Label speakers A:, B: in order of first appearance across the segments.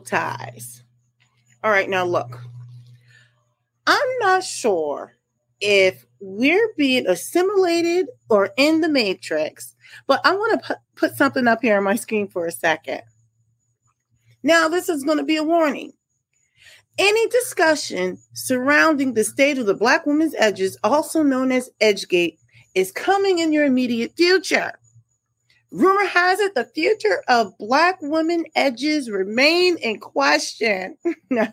A: ties. All right, now look. I'm not sure if we're being assimilated or in the matrix, but I want to put, put something up here on my screen for a second. Now, this is going to be a warning. Any discussion surrounding the state of the Black woman's edges, also known as Edgegate, is coming in your immediate future. Rumor has it the future of Black women edges remain in question. now,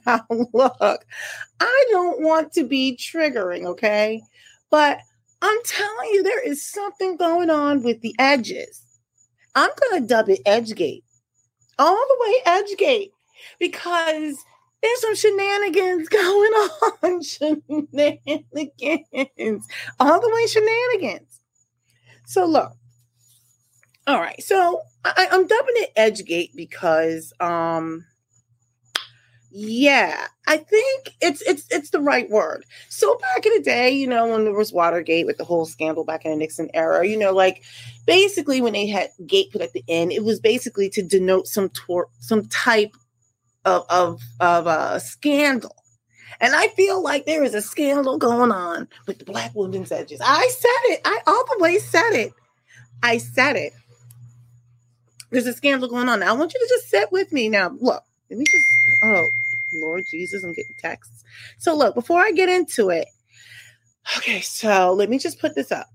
A: look, I don't want to be triggering, okay? But I'm telling you, there is something going on with the edges. I'm going to dub it Edgegate, all the way Edgegate, because there's some shenanigans going on. shenanigans, all the way shenanigans. So, look, all right. So I, am dubbing it Edgegate because um yeah, I think it's it's it's the right word. So back in the day, you know, when there was Watergate with the whole scandal back in the Nixon era, you know, like basically when they had gate put at the end, it was basically to denote some tor- some type of of of a scandal. And I feel like there is a scandal going on with the black women's edges. I said it. I all the way said it. I said it. There's a scandal going on. I want you to just sit with me. Now, look, let me just, oh, Lord Jesus, I'm getting texts. So, look, before I get into it, okay, so let me just put this up.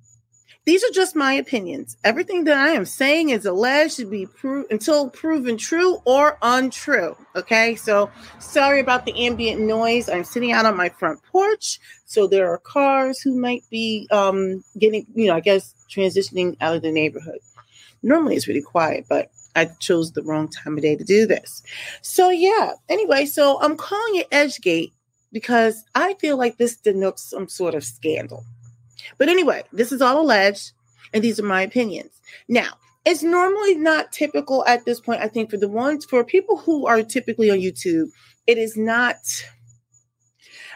A: These are just my opinions. Everything that I am saying is alleged to be until proven true or untrue. Okay, so sorry about the ambient noise. I'm sitting out on my front porch, so there are cars who might be um, getting, you know, I guess transitioning out of the neighborhood. Normally it's really quiet, but I chose the wrong time of day to do this. So yeah, anyway, so I'm calling it Edgegate because I feel like this denotes some sort of scandal. But anyway, this is all alleged, and these are my opinions. Now, it's normally not typical at this point, I think, for the ones for people who are typically on YouTube, it is not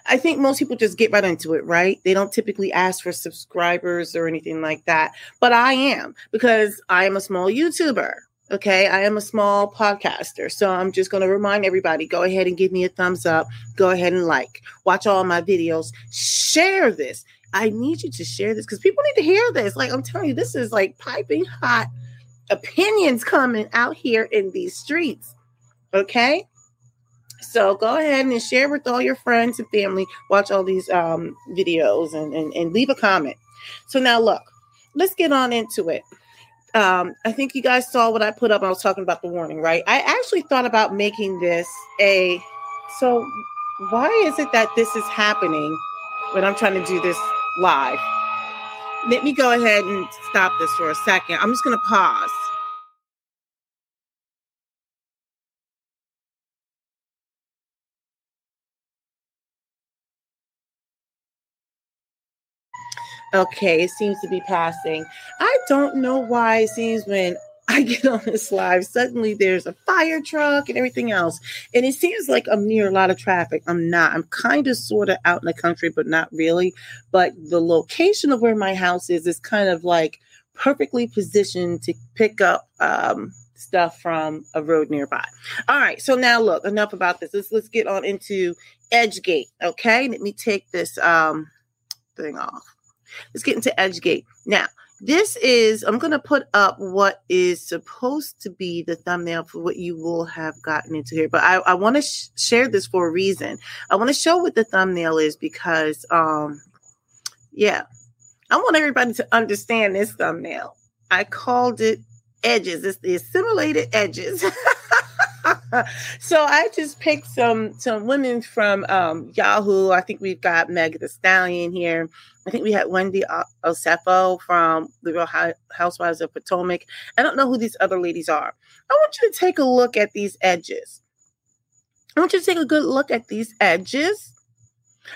A: I think most people just get right into it, right? They don't typically ask for subscribers or anything like that. But I am because I am a small YouTuber. Okay. I am a small podcaster. So I'm just going to remind everybody go ahead and give me a thumbs up. Go ahead and like, watch all my videos, share this. I need you to share this because people need to hear this. Like I'm telling you, this is like piping hot opinions coming out here in these streets. Okay. So go ahead and share with all your friends and family. Watch all these um, videos and, and, and leave a comment. So now look, let's get on into it. Um, I think you guys saw what I put up. I was talking about the warning, right? I actually thought about making this a. So why is it that this is happening when I'm trying to do this live? Let me go ahead and stop this for a second. I'm just going to pause. Okay, it seems to be passing. I don't know why it seems when I get on this live, suddenly there's a fire truck and everything else. And it seems like I'm near a lot of traffic. I'm not. I'm kind of sort of out in the country, but not really. But the location of where my house is is kind of like perfectly positioned to pick up um, stuff from a road nearby. All right. So now look, enough about this. Let's let's get on into Edgegate. Okay. Let me take this um thing off. Let's get into Edgegate. Now, this is, I'm going to put up what is supposed to be the thumbnail for what you will have gotten into here. But I, I want to sh- share this for a reason. I want to show what the thumbnail is because, um, yeah, I want everybody to understand this thumbnail. I called it edges. It's the assimilated edges. so I just picked some some women from um, Yahoo. I think we've got Meg the Stallion here. I think we had Wendy Osefo from the Real Housewives of Potomac. I don't know who these other ladies are. I want you to take a look at these edges. I want you to take a good look at these edges.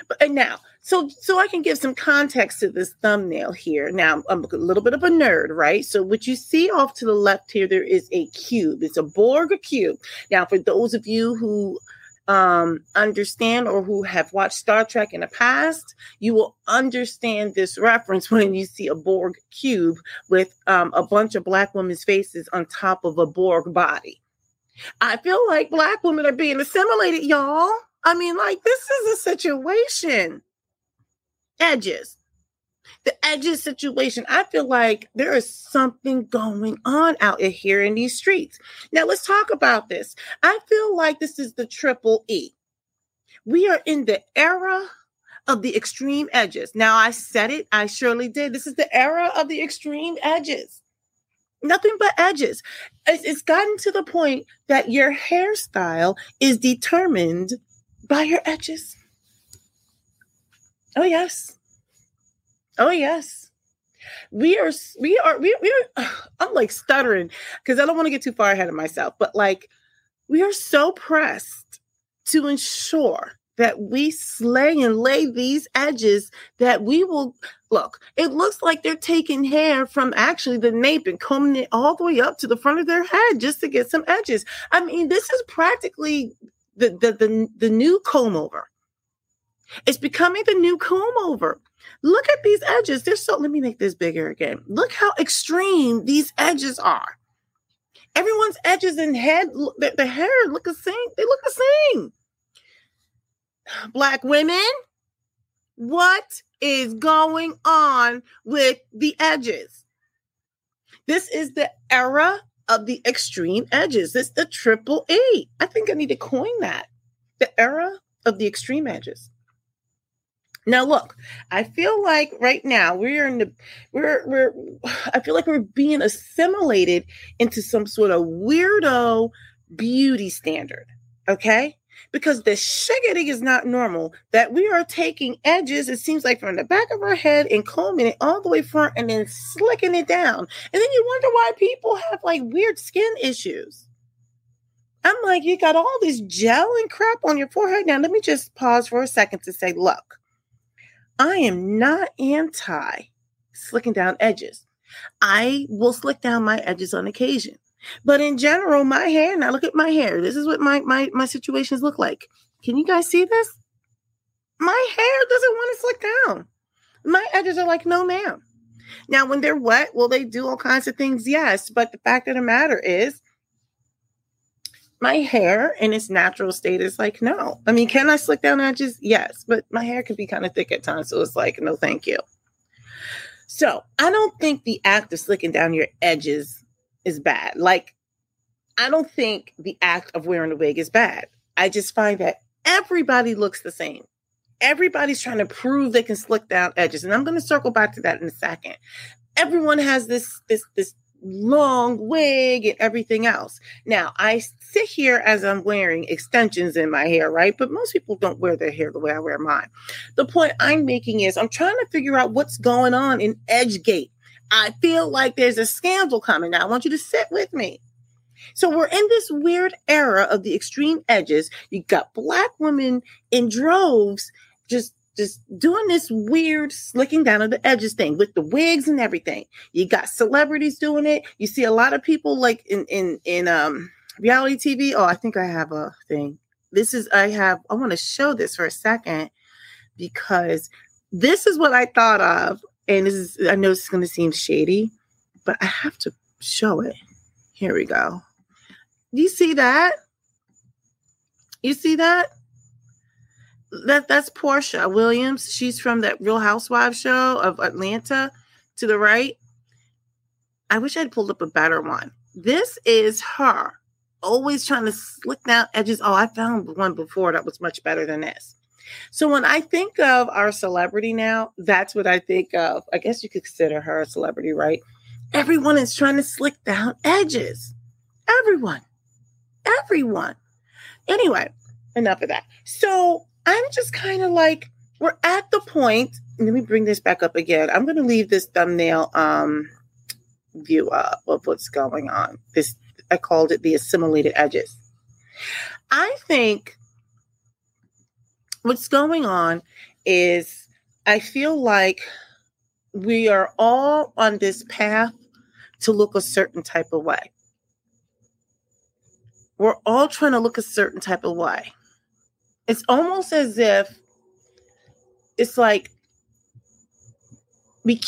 A: But now, so so I can give some context to this thumbnail here. Now I'm a little bit of a nerd, right? So what you see off to the left here, there is a cube. It's a Borg cube. Now, for those of you who um, understand or who have watched Star Trek in the past, you will understand this reference when you see a Borg cube with um, a bunch of black women's faces on top of a Borg body. I feel like black women are being assimilated, y'all. I mean, like, this is a situation. Edges. The edges situation. I feel like there is something going on out here in these streets. Now, let's talk about this. I feel like this is the triple E. We are in the era of the extreme edges. Now, I said it, I surely did. This is the era of the extreme edges. Nothing but edges. It's, gotten to the point that your hairstyle is determined by your edges. Oh, yes. Oh, yes. We are, we are, we, we are, I'm like stuttering because I don't want to get too far ahead of myself, but like, we are so pressed to ensure that we slay and lay these edges that we will look it looks like they're taking hair from actually the nape and combing it all the way up to the front of their head just to get some edges i mean this is practically the the the, the new comb over. It's becoming the new comb over. Look at these edges. They're so let me make this bigger again. Look how extreme these edges are. Everyone's edges and head the, the hair look the same. They look the same. Black women, what is going on with the edges? This is the era of the extreme edges. This is the triple E. I think I need to coin that. The era of the extreme edges. Now look, I feel like right now we're in the we're we're I feel like we're being assimilated into some sort of weirdo beauty standard. Okay? Because the shiggity is not normal. That we are taking edges, it seems like from the back of our head and combing it all the way front and then slicking it down. And then you wonder why people have like weird skin issues. I'm like, you got all this gel and crap on your forehead. Now, let me just pause for a second to say, look, I am not anti slicking down edges. I will slick down my edges on occasion. But in general, my hair, now look at my hair. This is what my my my situations look like. Can you guys see this? My hair doesn't want to slick down. My edges are like, no, ma'am. Now, when they're wet, will they do all kinds of things? Yes. But the fact of the matter is, my hair in its natural state is like, no. I mean, can I slick down edges? Yes. But my hair can be kind of thick at times. So it's like, no, thank you. So I don't think the act of slicking down your edges is bad. Like, I don't think the act of wearing a wig is bad. I just find that everybody looks the same. Everybody's trying to prove they can slick down edges. And I'm going to circle back to that in a second. Everyone has this, this, this long wig and everything else. Now, I sit here as I'm wearing extensions in my hair, right? But most people don't wear their hair the way I wear mine. The point I'm making is I'm trying to figure out what's going on in Edgegate. I feel like there's a scandal coming. Now, I want you to sit with me. So we're in this weird era of the extreme edges. You got black women in droves just just doing this weird slicking down of the edges thing with the wigs and everything. You got celebrities doing it. You see a lot of people like in in in um reality TV. Oh, I think I have a thing. This is I have I want to show this for a second because this is what I thought of and this is I know it's going to seem shady, but I have to show it. Here we go. You see that? You see that? That that's Porsha Williams. She's from that Real Housewives show of Atlanta to the right. I wish I'd pulled up a better one. This is her always trying to slick down edges. Oh, I found one before that was much better than this. So when I think of our celebrity now, that's what I think of. I guess you could consider her a celebrity, right? Everyone is trying to slick down edges. Everyone. Everyone. Anyway, enough of that. So I'm just kind of like, we're at the point. Let me bring this back up again. I'm going to leave this thumbnail um, view up of what's going on. This I called it the assimilated edges. I think what's going on is I feel like we are all on this path to look a certain type of way. We're all trying to look a certain type of way. It's almost as if it's like we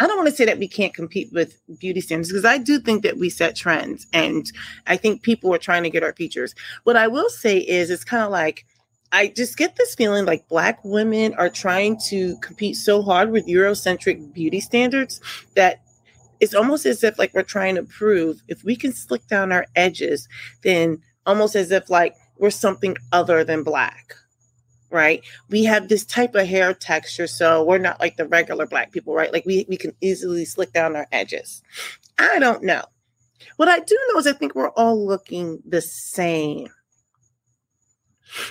A: I don't want to say that we can't compete with beauty standards because I do think that we set trends and I think people are trying to get our features. What I will say is it's kind of like I just get this feeling like black women are trying to compete so hard with Eurocentric beauty standards that it's almost as if like we're trying to prove if we can slick down our edges, then almost as if like we're something other than black right? We have this type of hair texture, so we're not like the regular black people, right? Like we, we can easily slick down our edges. I don't know. What I do know is I think we're all looking the same.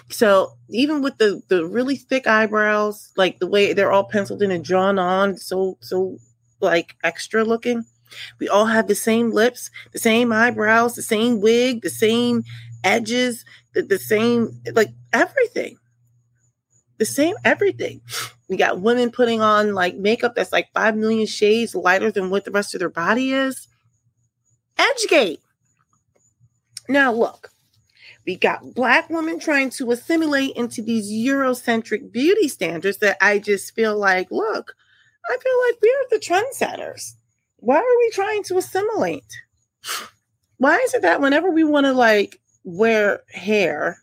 A: So even with the the really thick eyebrows, like the way they're all penciled in and drawn on, so so like extra looking, we all have the same lips, the same eyebrows, the same wig, the same edges, the, the same like everything the same everything. We got women putting on like makeup that's like 5 million shades lighter than what the rest of their body is. Edgegate. Now, look, we got black women trying to assimilate into these Eurocentric beauty standards that I just feel like, look, I feel like we're the trendsetters. Why are we trying to assimilate? Why is it that whenever we want to like wear hair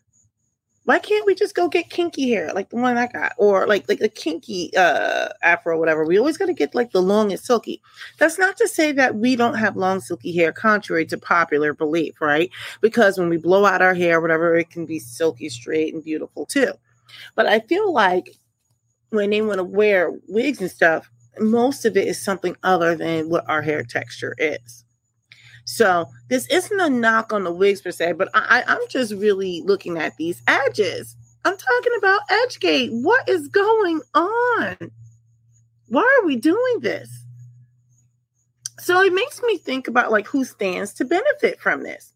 A: why can't we just go get kinky hair like the one I got, or like like a kinky uh afro, whatever? We always got to get like the long and silky. That's not to say that we don't have long silky hair, contrary to popular belief, right? Because when we blow out our hair, whatever, it can be silky, straight, and beautiful too. But I feel like when they want to wear wigs and stuff, most of it is something other than what our hair texture is. So this isn't a knock on the wigs per se, but I, I'm just really looking at these edges. I'm talking about Edgegate. What is going on? Why are we doing this? So it makes me think about like who stands to benefit from this.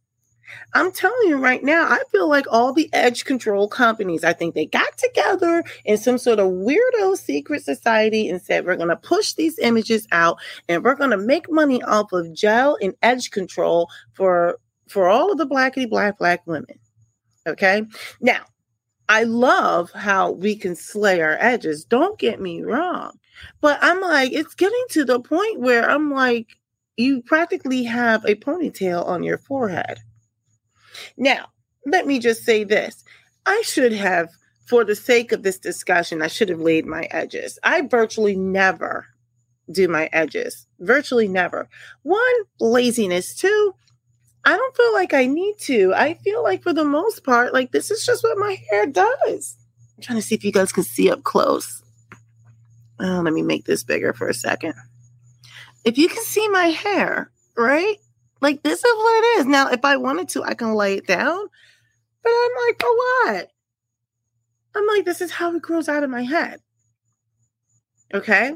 A: I'm telling you right now, I feel like all the edge control companies, I think they got together in some sort of weirdo secret society and said, we're going to push these images out and we're going to make money off of gel and edge control for for all of the blackity black black women. Okay. Now, I love how we can slay our edges. Don't get me wrong. But I'm like, it's getting to the point where I'm like, you practically have a ponytail on your forehead. Now, let me just say this. I should have, for the sake of this discussion, I should have laid my edges. I virtually never do my edges. Virtually never. One, laziness. Two, I don't feel like I need to. I feel like for the most part, like this is just what my hair does. I'm trying to see if you guys can see up close. Oh, let me make this bigger for a second. If you can see my hair, right? Like this is what it is. Now, if I wanted to, I can lay it down. But I'm like, for what? I'm like, this is how it grows out of my head. Okay.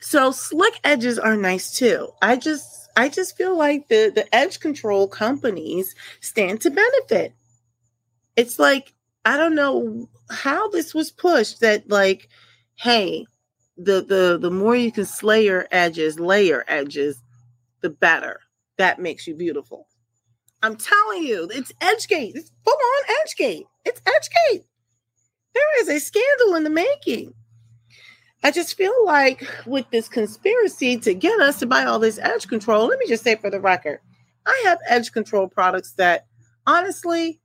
A: So slick edges are nice too. I just I just feel like the the edge control companies stand to benefit. It's like I don't know how this was pushed that like hey, the the the more you can slay your edges, layer edges, the better that makes you beautiful. I'm telling you, it's Edgegate. It's full on Edgegate. It's Edgegate. There is a scandal in the making. I just feel like with this conspiracy to get us to buy all this edge control, let me just say for the record, I have edge control products that honestly,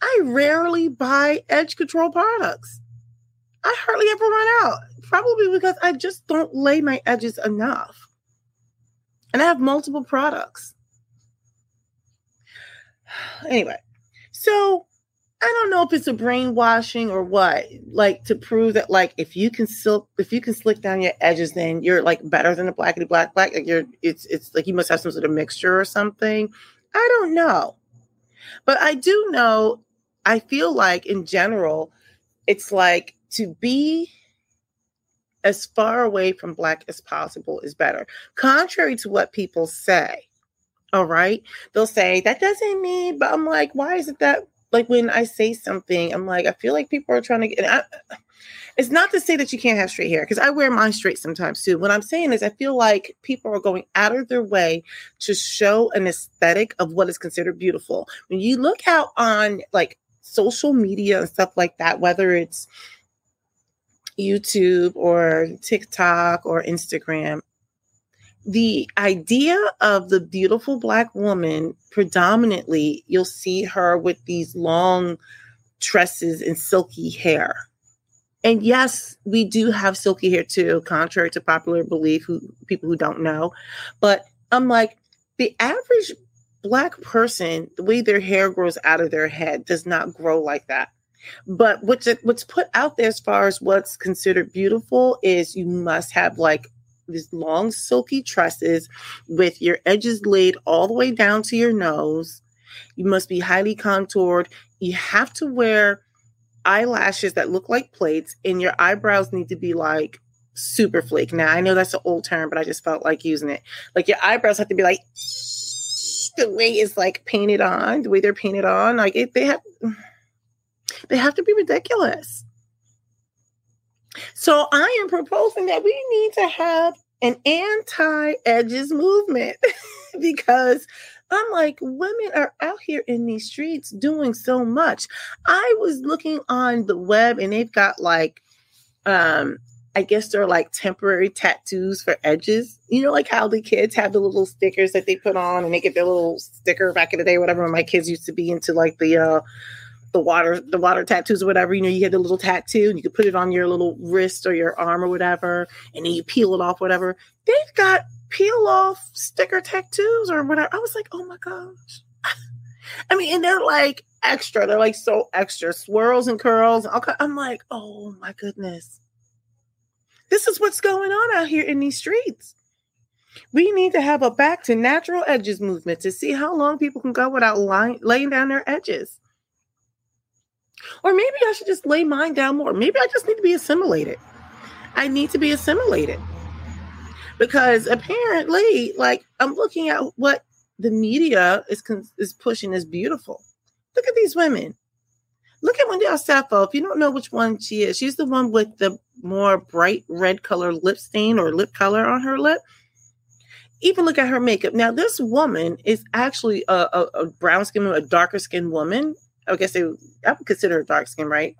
A: I rarely buy edge control products. I hardly ever run out, probably because I just don't lay my edges enough and I have multiple products. Anyway, so I don't know if it's a brainwashing or what, like to prove that like if you can silk if you can slick down your edges, then you're like better than a blackity black black. Like you're it's it's like you must have some sort of mixture or something. I don't know. But I do know I feel like in general, it's like to be as far away from black as possible is better. Contrary to what people say. All right. They'll say that doesn't mean, but I'm like, why is it that like when I say something, I'm like, I feel like people are trying to get I, it's not to say that you can't have straight hair because I wear mine straight sometimes too. What I'm saying is, I feel like people are going out of their way to show an aesthetic of what is considered beautiful. When you look out on like social media and stuff like that, whether it's YouTube or TikTok or Instagram, the idea of the beautiful black woman predominantly you'll see her with these long tresses and silky hair. And yes we do have silky hair too contrary to popular belief who people who don't know. But i'm like the average black person the way their hair grows out of their head does not grow like that but what's what's put out there as far as what's considered beautiful is you must have like these long silky tresses with your edges laid all the way down to your nose. You must be highly contoured. You have to wear eyelashes that look like plates, and your eyebrows need to be like super fleek. Now I know that's an old term, but I just felt like using it. Like your eyebrows have to be like the way it's like painted on, the way they're painted on. Like it, they have they have to be ridiculous. So I am proposing that we need to have an anti edges movement because I'm like, women are out here in these streets doing so much. I was looking on the web and they've got like, um, I guess they're like temporary tattoos for edges. You know, like how the kids have the little stickers that they put on and they get their little sticker back in the day, whatever. My kids used to be into like the, uh, the water the water tattoos or whatever you know you get the little tattoo and you can put it on your little wrist or your arm or whatever and then you peel it off whatever. They've got peel off sticker tattoos or whatever. I was like oh my gosh. I mean and they're like extra. They're like so extra. Swirls and curls. I'm like oh my goodness. This is what's going on out here in these streets. We need to have a back to natural edges movement to see how long people can go without lying, laying down their edges or maybe I should just lay mine down more. Maybe I just need to be assimilated. I need to be assimilated. Because apparently, like I'm looking at what the media is is pushing as beautiful. Look at these women. Look at Wendy Osefo. If you don't know which one she is, she's the one with the more bright red color lip stain or lip color on her lip. Even look at her makeup. Now, this woman is actually a, a, a brown skin, a darker skinned woman. I guess they I would consider dark skin, right?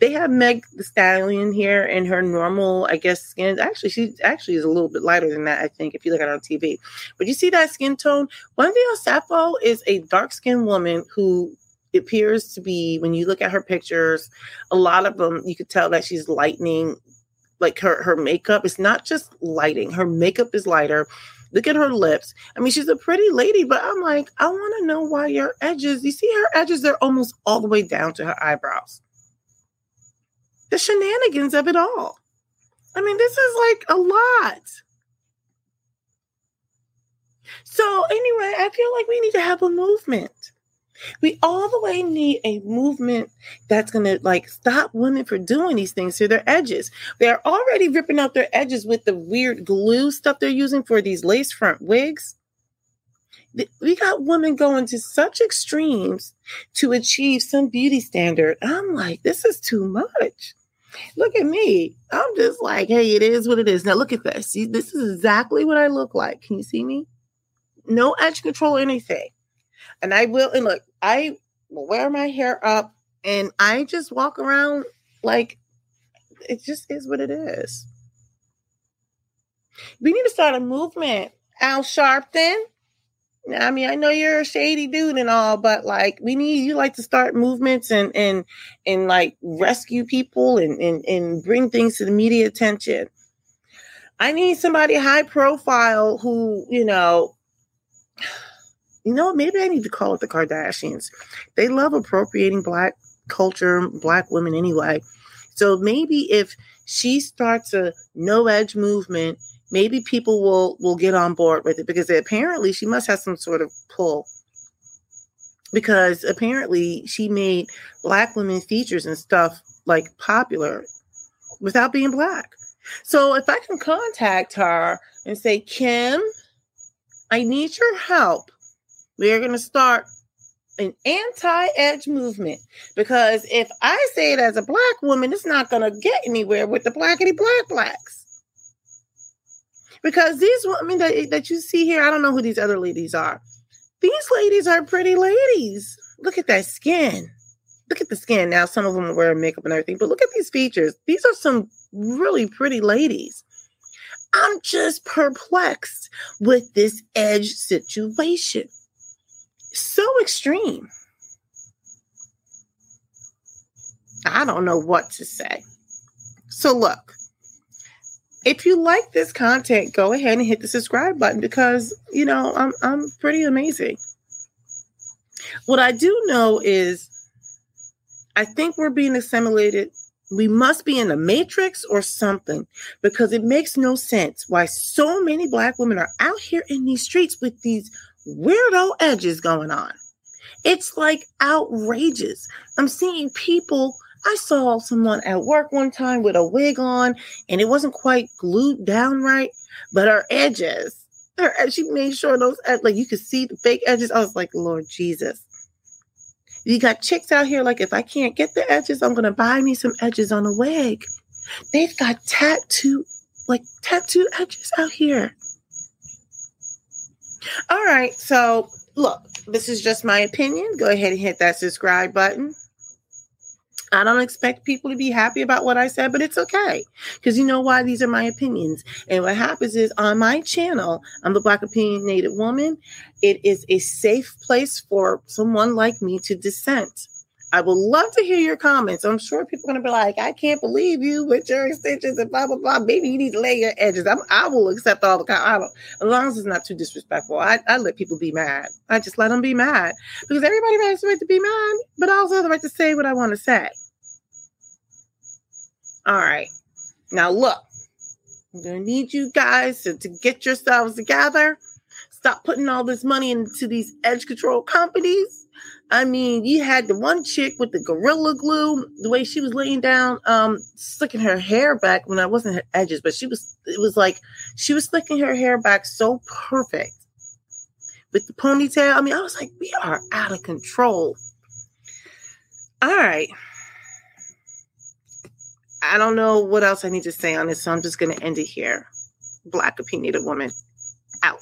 A: They have Meg the Stallion here in her normal, I guess, skin. Actually, she actually is a little bit lighter than that, I think, if you look at on TV. But you see that skin tone? Wendy Osefo is a dark skinned woman who appears to be, when you look at her pictures, a lot of them, you could tell that she's lightening, like her, her makeup. It's not just lighting, her makeup is lighter Look at her lips. I mean, she's a pretty lady, but I'm like, I want to know why your edges, you see her edges, they're almost all the way down to her eyebrows. The shenanigans of it all. I mean, this is like a lot. So, anyway, I feel like we need to have a movement. We all the way need a movement that's going to like stop women from doing these things to their edges. They're already ripping out their edges with the weird glue stuff they're using for these lace front wigs. We got women going to such extremes to achieve some beauty standard. I'm like, this is too much. Look at me. I'm just like, hey, it is what it is. Now look at this. See, this is exactly what I look like. Can you see me? No edge control or anything. And I will, and look, I wear my hair up and I just walk around like it just is what it is. We need to start a movement. Al Sharpton. I mean, I know you're a shady dude and all, but like we need you like to start movements and and and like rescue people and and, and bring things to the media attention. I need somebody high profile who, you know, you know, maybe I need to call it the Kardashians. They love appropriating black culture, black women anyway. So maybe if she starts a no edge movement, maybe people will will get on board with it because apparently she must have some sort of pull. Because apparently she made black women features and stuff like popular without being black. So if I can contact her and say, Kim, I need your help we are going to start an anti-edge movement because if I say it as a black woman, it's not going to get anywhere with the blackity black blacks. Because these women that, that you see here, I don't know who these other ladies are. These ladies are pretty ladies. Look at that skin. Look at the skin. Now, some of them are wearing makeup and everything, but look at these features. These are some really pretty ladies. I'm just perplexed with this edge situation. So extreme. I don't know what to say. So, look, if you like this content, go ahead and hit the subscribe button because, you know, I'm, I'm pretty amazing. What I do know is I think we're being assimilated. We must be in the matrix or something because it makes no sense why so many black women are out here in these streets with these weirdo edges going on. It's like outrageous. I'm seeing people. I saw someone at work one time with a wig on and it wasn't quite glued down right, but her edges, her, she made sure those, like you could see the fake edges. I was like, Lord Jesus. You got chicks out here like if I can't get the edges, I'm gonna buy me some edges on a wig. They've got tattoo like tattoo edges out here. All right, so look, this is just my opinion. Go ahead and hit that subscribe button. I don't expect people to be happy about what I said, but it's okay. Because you know why? These are my opinions. And what happens is on my channel, I'm the Black Opinionated Woman. It is a safe place for someone like me to dissent. I would love to hear your comments. I'm sure people are going to be like, I can't believe you with your extensions and blah, blah, blah. Maybe you need to lay your edges. I'm, I will accept all the comments. As long as it's not too disrespectful, I, I let people be mad. I just let them be mad because everybody has the right to be mad, but I also have the right to say what I want to say. All right. Now, look, I'm going to need you guys to, to get yourselves together. Stop putting all this money into these edge control companies. I mean, you had the one chick with the gorilla glue, the way she was laying down, um, slicking her hair back when I wasn't her edges, but she was, it was like she was slicking her hair back so perfect with the ponytail. I mean, I was like, we are out of control. All right. I don't know what else I need to say on this, so I'm just going to end it here. Black opinionated woman out.